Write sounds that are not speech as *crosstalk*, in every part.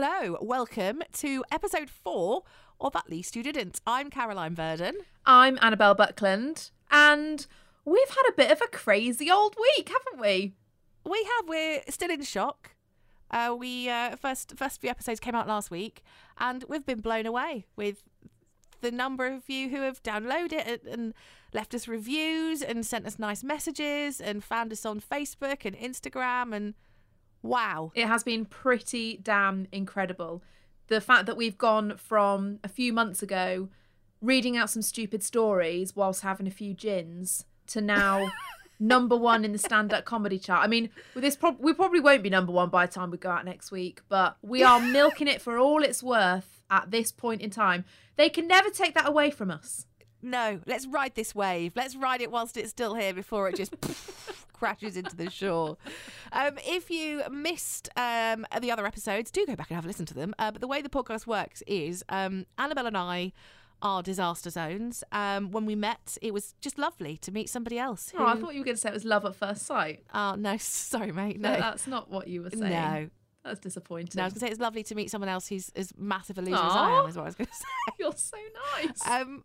Hello, welcome to episode four of At Least You Didn't. I'm Caroline Verdon. I'm Annabelle Buckland, and we've had a bit of a crazy old week, haven't we? We have, we're still in shock. Uh, we uh, first first few episodes came out last week, and we've been blown away with the number of you who have downloaded it and left us reviews and sent us nice messages and found us on Facebook and Instagram and wow. It has been pretty damn incredible. The fact that we've gone from a few months ago reading out some stupid stories whilst having a few gins to now *laughs* number one in the stand-up comedy chart. I mean, with this, prob- we probably won't be number one by the time we go out next week, but we are *laughs* milking it for all it's worth at this point in time. They can never take that away from us. No, let's ride this wave. Let's ride it whilst it's still here before it just *laughs* crashes into the shore. Um, if you missed um, the other episodes, do go back and have a listen to them. Uh, but the way the podcast works is um, Annabelle and I are disaster zones. Um, when we met, it was just lovely to meet somebody else. Oh, I thought you were going to say it was love at first sight. Oh, no, *laughs* sorry, mate. No, No, that's not what you were saying. no. That's disappointing. No, I was going to say it's lovely to meet someone else who's as massive a loser as I am, is what I was going *laughs* to say. You're so nice. Um,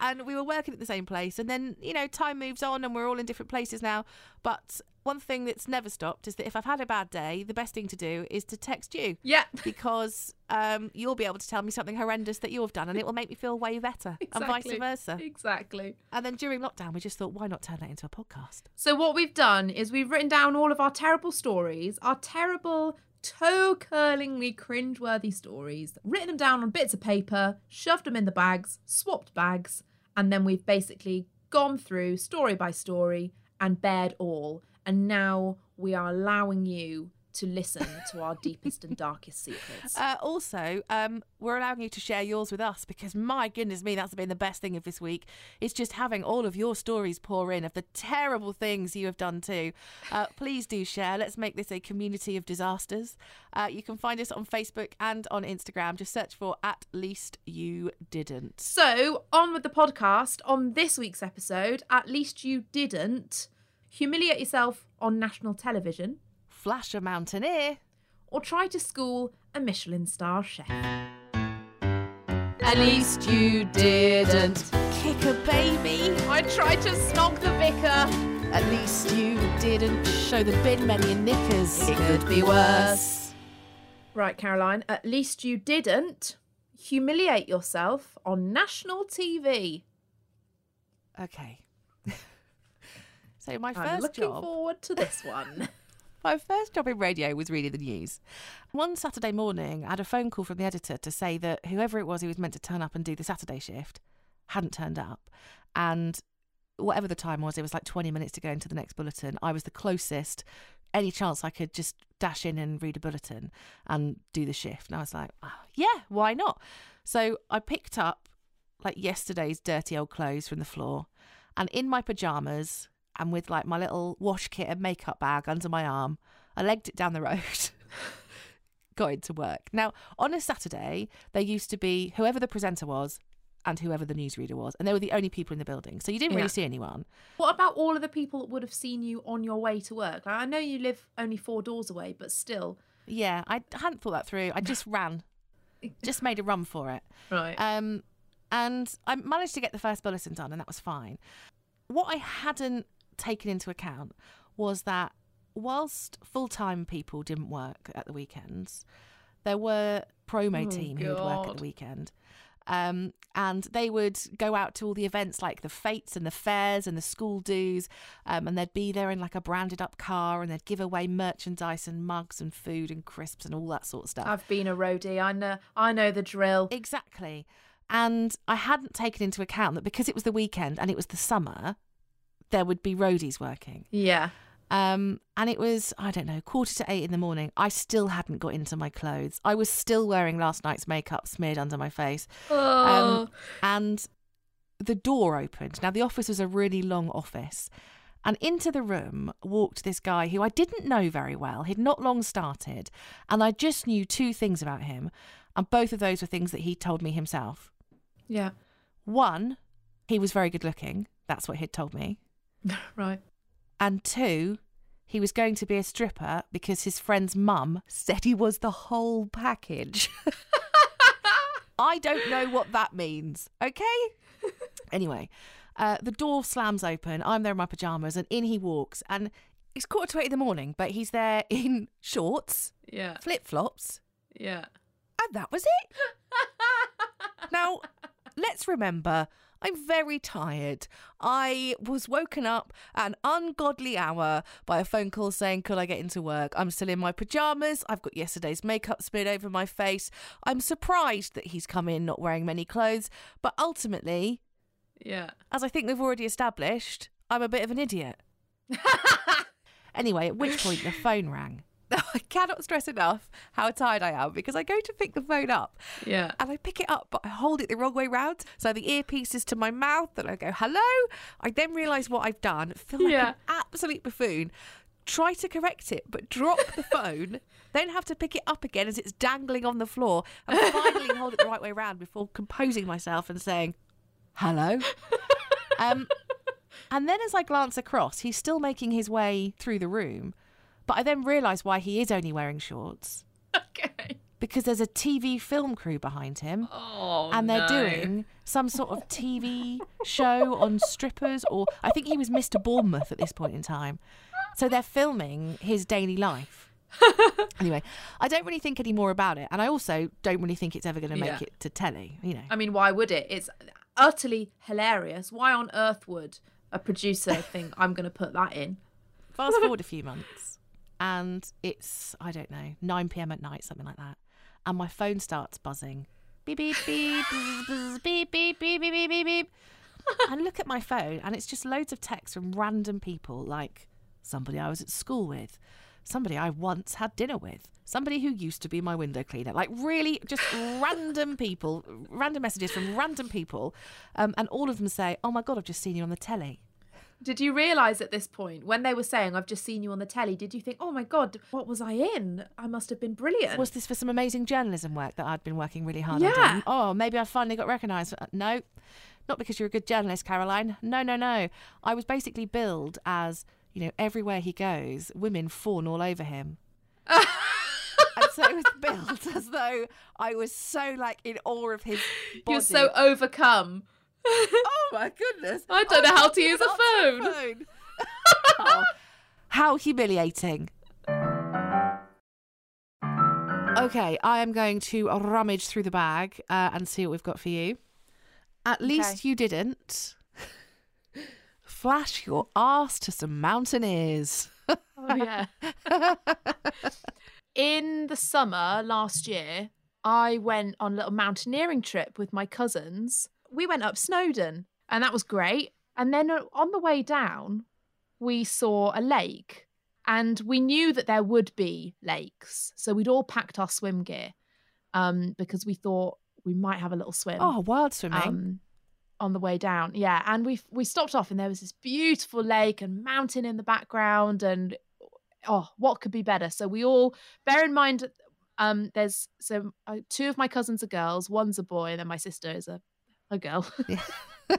and we were working at the same place, and then you know time moves on, and we're all in different places now. But one thing that's never stopped is that if I've had a bad day, the best thing to do is to text you yeah. *laughs* because um, you'll be able to tell me something horrendous that you've done, and it will make me feel way better, and vice versa. Exactly. And then during lockdown, we just thought, why not turn that into a podcast? So what we've done is we've written down all of our terrible stories, our terrible, toe-curlingly cringe-worthy stories, written them down on bits of paper, shoved them in the bags, swapped bags, and then we've basically gone through story by story and bared all. And now we are allowing you to listen to our deepest and darkest secrets. *laughs* Uh, also, um, we're allowing you to share yours with us because my goodness me, that's been the best thing of this week. It's just having all of your stories pour in of the terrible things you have done too. Uh, *laughs* please do share. Let's make this a community of disasters. Uh, you can find us on Facebook and on Instagram. Just search for at least you didn't. So, on with the podcast. On this week's episode, at least you didn't humiliate yourself on national television Flash a mountaineer. or try to school a Michelin star chef. At least you didn't kick a baby. I tried to snog the vicar. At least you didn't show the bin men your knickers. It could be worse. Right, Caroline, at least you didn't humiliate yourself on national TV. Okay. *laughs* so my first I'm first looking job, forward to this one. *laughs* my first job in radio was reading the news. One Saturday morning, I had a phone call from the editor to say that whoever it was who was meant to turn up and do the Saturday shift hadn't turned up, and whatever the time was, it was like 20 minutes to go into the next bulletin. I was the closest. Any chance I could just dash in and read a bulletin and do the shift. And I was like, oh, yeah, why not? So I picked up like yesterday's dirty old clothes from the floor and in my pajamas and with like my little wash kit and makeup bag under my arm, I legged it down the road. *laughs* got into work. Now, on a Saturday, there used to be whoever the presenter was and whoever the newsreader was, and they were the only people in the building. So you didn't Yeah. really see anyone. what about all of the people that would have seen you on your way to work? Like, I know you live only four doors away, but still. Yeah, I hadn't thought that through. I just *laughs* ran, just made a run for it. Right. Um, and I managed to get the first bulletin done, and that was fine. What I hadn't taken into account was that whilst full time people didn't work at the weekends, there were promo Oh, team who would work at the weekend. Um, and they would go out to all the events like the fates and the fairs and the school dues. Um, and they'd be there in like a branded up car and they'd give away merchandise and mugs and food and crisps and all that sort of stuff. I've been a roadie. I know. I know the drill. Exactly. And I hadn't taken into account that because it was the weekend and it was the summer, there would be roadies working. Yeah. Um, and it was, I don't know, quarter to eight in the morning. I still hadn't got into my clothes. I was still wearing last night's makeup smeared under my face. Oh. Um, and the door opened. Now, the office was a really long office. And into the room walked this guy who I didn't know very well. He'd not long started. And I just knew two things about him. And both of those were things that he told me himself. yeah. One, he was very good looking. That's what he'd told me. *laughs* Right. And two, he was going to be a stripper because his friend's mum said he was the whole package. *laughs* I don't know what that means, okay? *laughs* anyway, uh, the door slams open. I'm there in my pajamas, and in he walks. And it's quarter to eight in the morning, but he's there in shorts, Yeah. flip flops, Yeah. and that was it. now, let's remember. I'm very tired. I was woken up at an ungodly hour by a phone call saying, Could I get into work? I'm still in my pajamas. I've got yesterday's makeup smeared over my face. I'm surprised that he's come in not wearing many clothes. But ultimately, Yeah. as I think we've already established, I'm a bit of an idiot. *laughs* Anyway, at which point the phone rang. I cannot stress enough how tired I am because I go to pick the phone up Yeah. and I pick it up, but I hold it the wrong way round. So the earpiece is to my mouth and I go, hello. I then realise what I've done, feel like Yeah. an absolute buffoon, try to correct it, but drop the *laughs* phone, then have to pick it up again as it's dangling on the floor and finally hold it the right way round before composing myself and saying, hello. *laughs* Um, and then as I glance across, he's still making his way through the room. But I then realise why he is only wearing shorts *laughs* Okay. because there's a TV film crew behind him Oh, and they're no. doing some sort of TV show on strippers, or I think he was Mr. Bournemouth at this point in time. So they're filming his daily life. *laughs* anyway, I don't really think any more about it, and I also don't really think it's ever going to make Yeah. it to telly. You know, I mean, why would it? It's utterly hilarious. Why on earth would a producer *laughs* think I'm going to put that in? fast forward a few months, and it's I don't know 9 p.m. at night, something like that, and my phone starts buzzing, beep beep beep beep beep beep beep beep beep. I look at my phone, and it's just loads of texts from random people, like somebody I was at school with, somebody I once had dinner with, somebody who used to be my window cleaner, like really just random people, random messages from random people, um, and all of them say, "Oh my god, I've just seen you on the telly." Did you realise at this point, when they were saying, I've just seen you on the telly, did you think, oh my God, what was I in? I must have been brilliant. Was this for some amazing journalism work that I'd been working really hard on Yeah. doing? Oh, maybe I finally got recognised. Uh, No, not because you're a good journalist, Caroline. No, no, no. I was basically billed as, you know, everywhere he goes, women fawn all over him. *laughs* and so it was billed *laughs* as though I was so like in awe of his body. You're so overcome. Oh my goodness! I don't know I'm how to use a answer phone. Oh, *laughs* *laughs* how humiliating. Okay, I am going to rummage through the bag uh, and see what we've got for you. At least you didn't flash your ass to some mountaineers. Oh, yeah. *laughs* In the summer last year, I went on a little mountaineering trip with my cousins. We went up Snowdon, and that was great. And then uh, on the way down, we saw a lake, and we knew that there would be lakes. So we'd all packed our swim gear um, because we thought we might have a little swim Oh, wild swimming. um, on the way down. Yeah, and we we stopped off, and there was this beautiful lake and mountain in the background, and oh, what could be better? So we all bear in mind, um, there's so uh, two of my cousins are girls, one's a boy, and then my sister is a a girl. *laughs* Yeah. *laughs*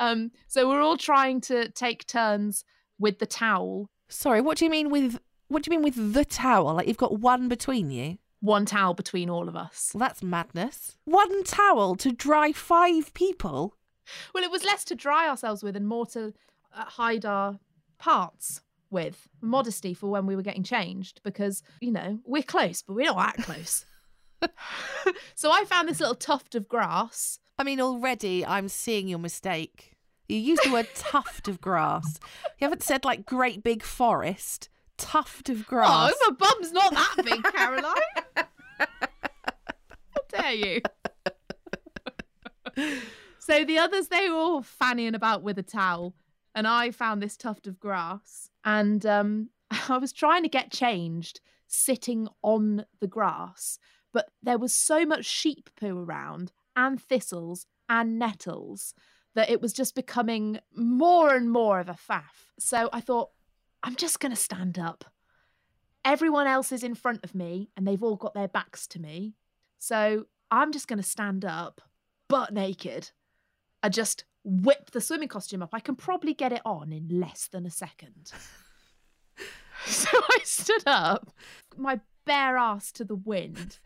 um, so we're all trying to take turns with the towel, Sorry, what do you mean with what do you mean with the towel? Like you've got one between you? one towel between all of us. Well, that's madness. One towel to dry five people. Well, it was less to dry ourselves with and more to uh, hide our parts with. Modesty for when we were getting changed because, you know, we're close, but we're not that close. *laughs* so I found this little tuft of grass. I mean, already I'm seeing your mistake. You used the word tuft of grass. You haven't said like great big forest. Tuft of grass. Oh, my bum's not that big, Caroline. How dare you? so the others, they were all fannying about with a towel, and I found this tuft of grass, and um, *laughs* I was trying to get changed sitting on the grass, but there was so much sheep poo around, and thistles, and nettles. That it was just becoming more and more of a faff. So I thought, I'm just going to stand up. Everyone else is in front of me and they've all got their backs to me. So I'm just going to stand up, butt naked, and just whip the swimming costume up. I can probably get it on in less than a second. *laughs* *laughs* So I stood up, my bare ass to the wind.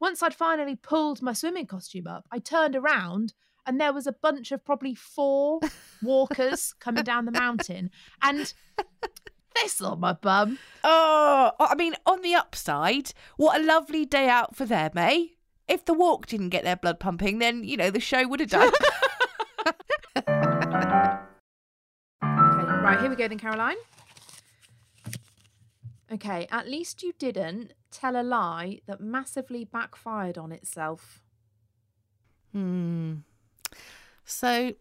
Once I'd finally pulled my swimming costume up, I turned around and there was a bunch of probably four *laughs* walkers coming down the mountain. And this on my bum. Oh, I mean, on the upside, what a lovely day out for them, eh? If the walk didn't get their blood pumping, then, you know, the show would have done. *laughs* Okay, right, here we go then, Caroline. Okay, at least you didn't tell a lie that massively backfired on itself. Hmm. So,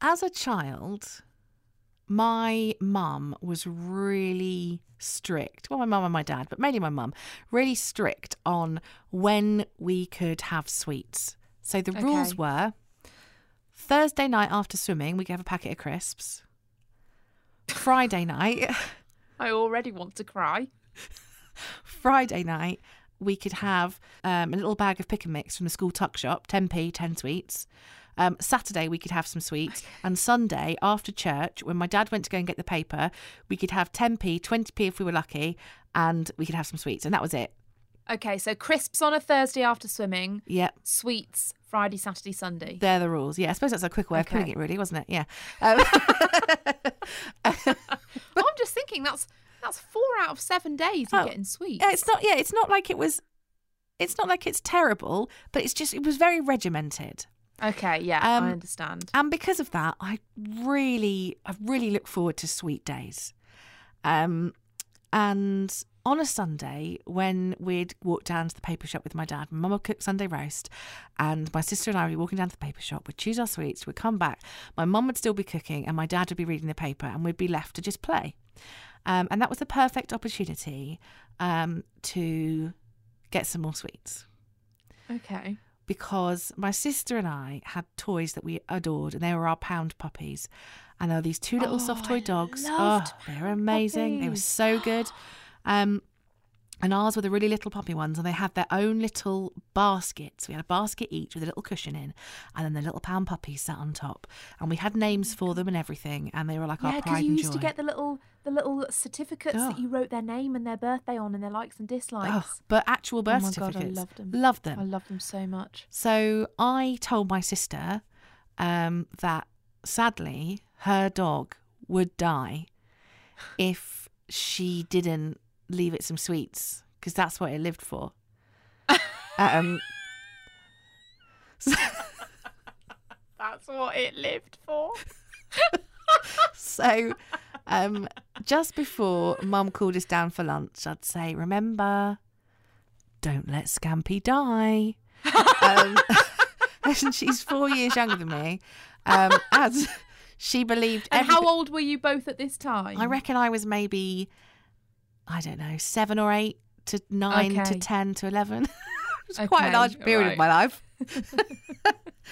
as a child, my mum was really strict. Well, my mum and my dad, but mainly my mum, really strict on when we could have sweets. So the rules were Thursday night after swimming, we could have a packet of crisps. Friday night, *laughs* I already want to cry. Friday night, we could have um, a little bag of pick and mix from the school tuck shop, 10p, 10 sweets. Um, Saturday, we could have some sweets. And Sunday, after church, when my dad went to go and get the paper, we could have 10p, 20p if we were lucky, and we could have some sweets. And that was it. Okay, so crisps on a Thursday after swimming, Yep. sweets Friday, Saturday, Sunday. They're the rules. Yeah, I suppose that's a quick way of putting it, really, wasn't it? Yeah. Um, *laughs* *laughs* I'm just thinking that's that's four out of seven days you're Oh, getting sweets. yeah, it's not. Yeah, it's not like it was. It's not like it's terrible, but it's just it was very regimented. Okay, yeah, Um, I understand. And because of that, I really, I really look forward to sweet days. Um, and on a Sunday, when we'd walk down to the paper shop with my dad, my mum would cook Sunday roast, and my sister and I would be walking down to the paper shop, we'd choose our sweets, we'd come back, my mum would still be cooking, and my dad would be reading the paper, and we'd be left to just play. Um, and that was the perfect opportunity um, to get some more sweets Okay. because my sister and I had toys that we adored, and they were our pound puppies. And there were these two little Oh, soft toy I dogs. Oh, loved they were pound amazing. They were so good. *gasps* Um, and ours were the really little puppy ones, and they had their own little baskets. We had a basket each with a little cushion in, and then the little pound puppies sat on top. And we had names for them and everything, and they were like Yeah, our because you used to get the little the little certificates Oh. that you wrote their name and their birthday on and their likes and dislikes. Oh, but actual birth oh my god, I loved them. Loved them. I loved them so much. So I told my sister um, that sadly her dog would die if she didn't leave it some sweets because that's what it lived for. *laughs* um, so, *laughs* That's what it lived for. *laughs* so um, just before Mum called us down for lunch, I'd say, "Remember, don't let Scampy die." um, and she's four years younger than me, um, and she believed. And how old were you both at this time? I reckon I was maybe, I don't know, seven or eight to nine to ten to eleven. *laughs* it was quite a large period right. of my life. *laughs*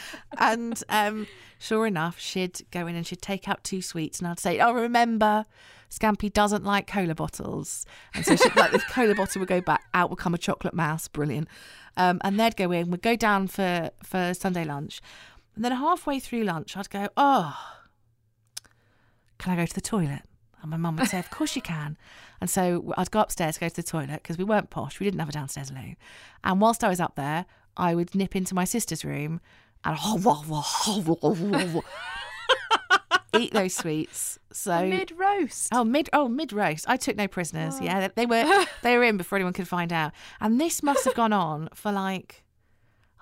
*laughs* and um, sure enough, she'd go in and she'd take out two sweets, and I'd say, "Oh, remember, Scampy doesn't like cola bottles." And so she'd like the cola bottle would go back, out would come a chocolate mouse, brilliant. Um, and they'd go in, we'd go down for for Sunday lunch, and then halfway through lunch, I'd go, "Oh." can I go to the toilet? And my mum would say, Of course you can. And so I'd go upstairs go to the toilet because we weren't posh. We didn't have a downstairs loo. And whilst I was up there, I would nip into my sister's room and *laughs* eat those sweets. So Mid roast. Oh, mid oh mid roast. I took no prisoners. Oh. Yeah, they were *laughs* they were in before anyone could find out. And this must have gone on for like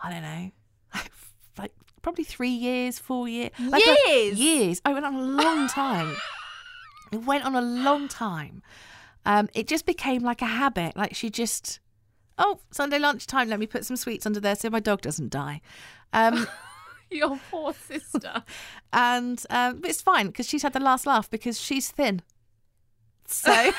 I don't know, *laughs* like probably three years, four years, like a- Years? years. Oh, it went on a long time. It went on a long time. Um, it just became like a habit. Like she just, oh, Sunday lunchtime. Let me put some sweets under there so my dog doesn't die. Um, *laughs* Your poor sister. *laughs* and um, but it's fine because she's had the last laugh because she's thin. So. *laughs*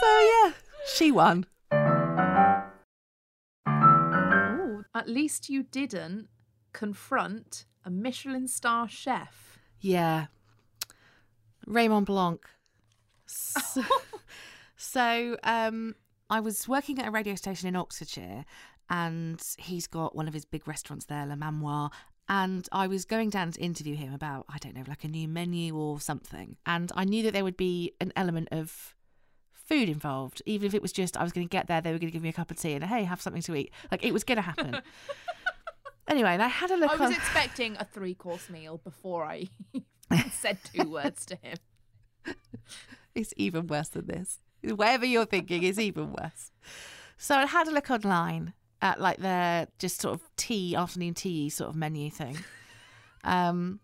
so yeah, she won. At least you didn't confront a Michelin star chef. Yeah, Raymond Blanc. So, *laughs* so um, I was working at a radio station in Oxfordshire, and he's got one of his big restaurants there, Le Manoir. And I was going down to interview him about, I don't know, like a new menu or something. And I knew that there would be an element of food involved, even if it was just I was going to get there, they were going to give me a cup of tea and hey, have something to eat. Like it was going to happen. *laughs* anyway, and I had a look. On I was on... expecting a three course meal before I *laughs* *laughs* said two words to him. It's even worse than this. Whatever you're thinking is even worse. So I had a look online at like their just sort of tea, afternoon tea sort of menu thing. Um,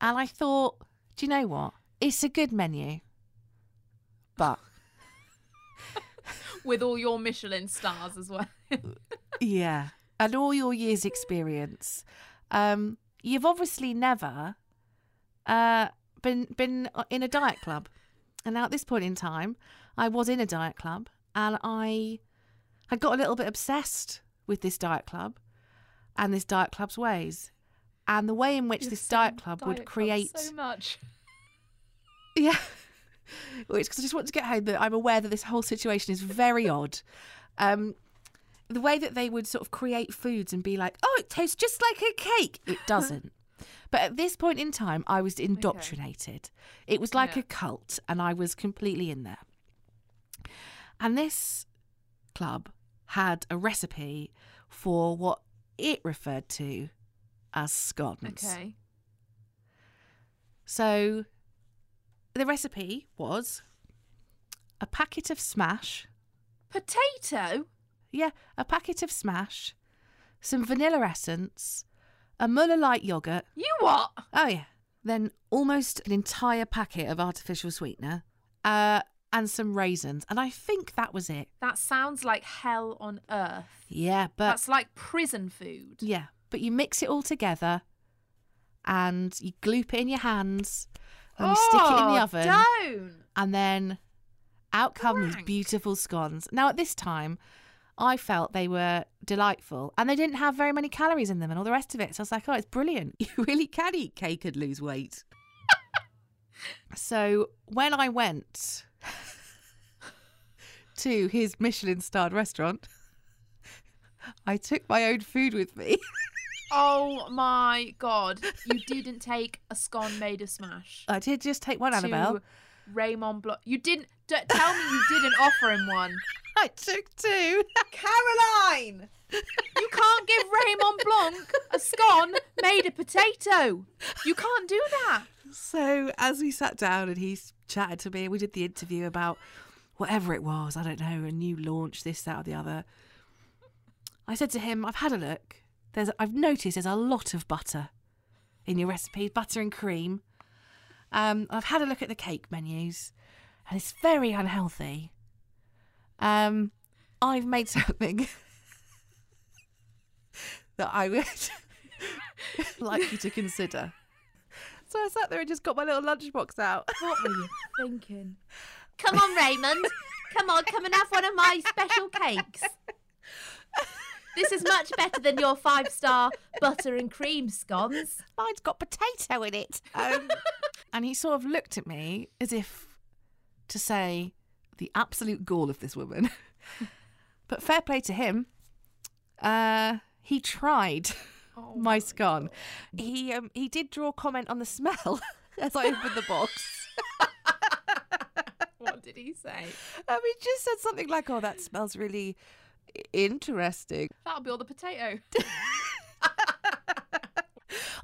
and I thought, do you know what? It's a good menu, but *laughs* With all your Michelin stars as well. *laughs* yeah, and all your years' experience, um, you've obviously never uh, been been in a diet club. And now at this point in time, I was in a diet club, and I had got a little bit obsessed with this diet club and this diet club's ways, and the way in which You're this diet club would diet club create. so much. Yeah. *laughs* it's because I just want to get home that I'm aware that this whole situation is very odd. Um, the way that they would sort of create foods and be like, oh, it tastes just like a cake. It *laughs* doesn't. but at this point in time, I was indoctrinated. It was like Yeah. a cult, and I was completely in there. And this club had a recipe for what it referred to as scones. Okay. So the recipe was a packet of smash. Potato? Yeah, a packet of smash, some vanilla essence, a Muller light yogurt. You what? Oh yeah. Then almost an entire packet of artificial sweetener, uh, and some raisins. And I think that was it. That sounds like hell on earth. Yeah, but That's like prison food. yeah, but you mix it all together, and you gloop it in your hands, and you stick it in the Oh, oven. Don't. and then out come these beautiful scones. Now, at this time, I felt they were delightful and they didn't have very many calories in them and all the rest of it. So I was like, oh, it's brilliant. *laughs* You really can eat cake and lose weight. *laughs* so when I went *laughs* to his Michelin starred restaurant, I took my own food with me. Oh my god. You didn't take a scone made of smash. I did just take one, Annabelle. Raymond Blanc. You didn't. D- tell me you didn't offer him one. *laughs* I took two. Caroline! You can't give Raymond Blanc a scone made of potato. You can't do that. So as we sat down and he chatted to me, we did the interview about whatever it was. I don't know, a new launch, this, that, or the other. I said to him, "I've had a look. There's, I've noticed there's a lot of butter in your recipe, butter and cream. Um, I've had a look at the cake menus, and it's very unhealthy. Um, I've made something *laughs* that I would *laughs* like you to consider." So I sat there and just got my little lunchbox out. What were you thinking? Come on, Raymond. Come on, come and have one of my special cakes. *laughs* This is much better than your five star butter and cream scones. Mine's got potato in it. Um, and he sort of looked at me as if to say the absolute gall of this woman. *laughs* but fair play to him. Uh, he tried Oh my scone. He um, he did draw comment on the smell *laughs* as I opened the box. What did he say? *laughs* Um, he just said something like, "Oh, that smells really i- interesting." That'll be all the potato. *laughs*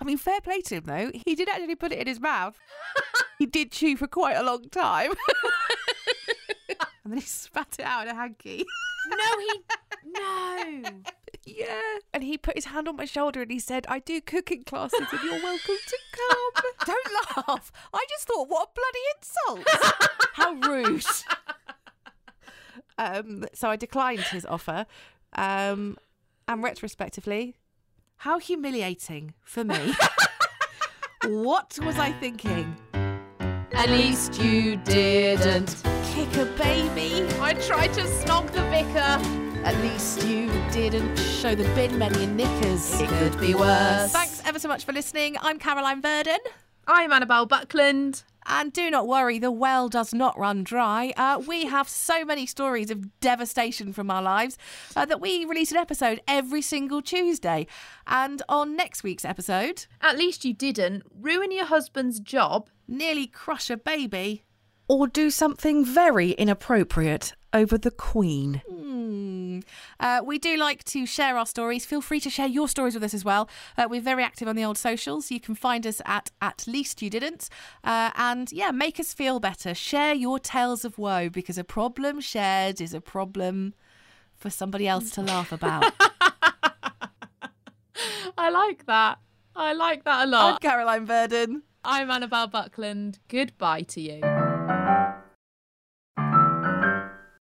I mean, fair play to him though. He did actually put it in his mouth. he did chew for quite a long time. *laughs* and then he spat it out in a hanky. No, he. *laughs* No. yeah. And he put his hand on my shoulder and he said, I do cooking classes and you're welcome to come. Don't laugh. I just thought, what a bloody insult. How rude. Um, so I declined his offer. Um, and retrospectively, how humiliating for me. *laughs* what was I thinking? At least you didn't. Kick a baby? I tried to snog the vicar. At least you didn't show the bin men your knickers. It could be worse. Thanks ever so much for listening. I'm Caroline Verdon. I'm Annabelle Buckland. And do not worry, the well does not run dry. Uh, we have so many stories of devastation from our lives uh, that we release an episode every single Tuesday. And on next week's episode, At least you didn't ruin your husband's job. nearly crush a baby, or do something very inappropriate over the Queen. Uh, we do like to share our stories. Feel free to share your stories with us as well. Uh, we're very active on the old socials. You can find us at At Least You Didn't. Uh, and yeah, make us feel better. Share your tales of woe because a problem shared is a problem for somebody else to laugh about. *laughs* I like that. I like that a I'm lot. Caroline Verdon. I'm Annabelle Buckland. Goodbye to you.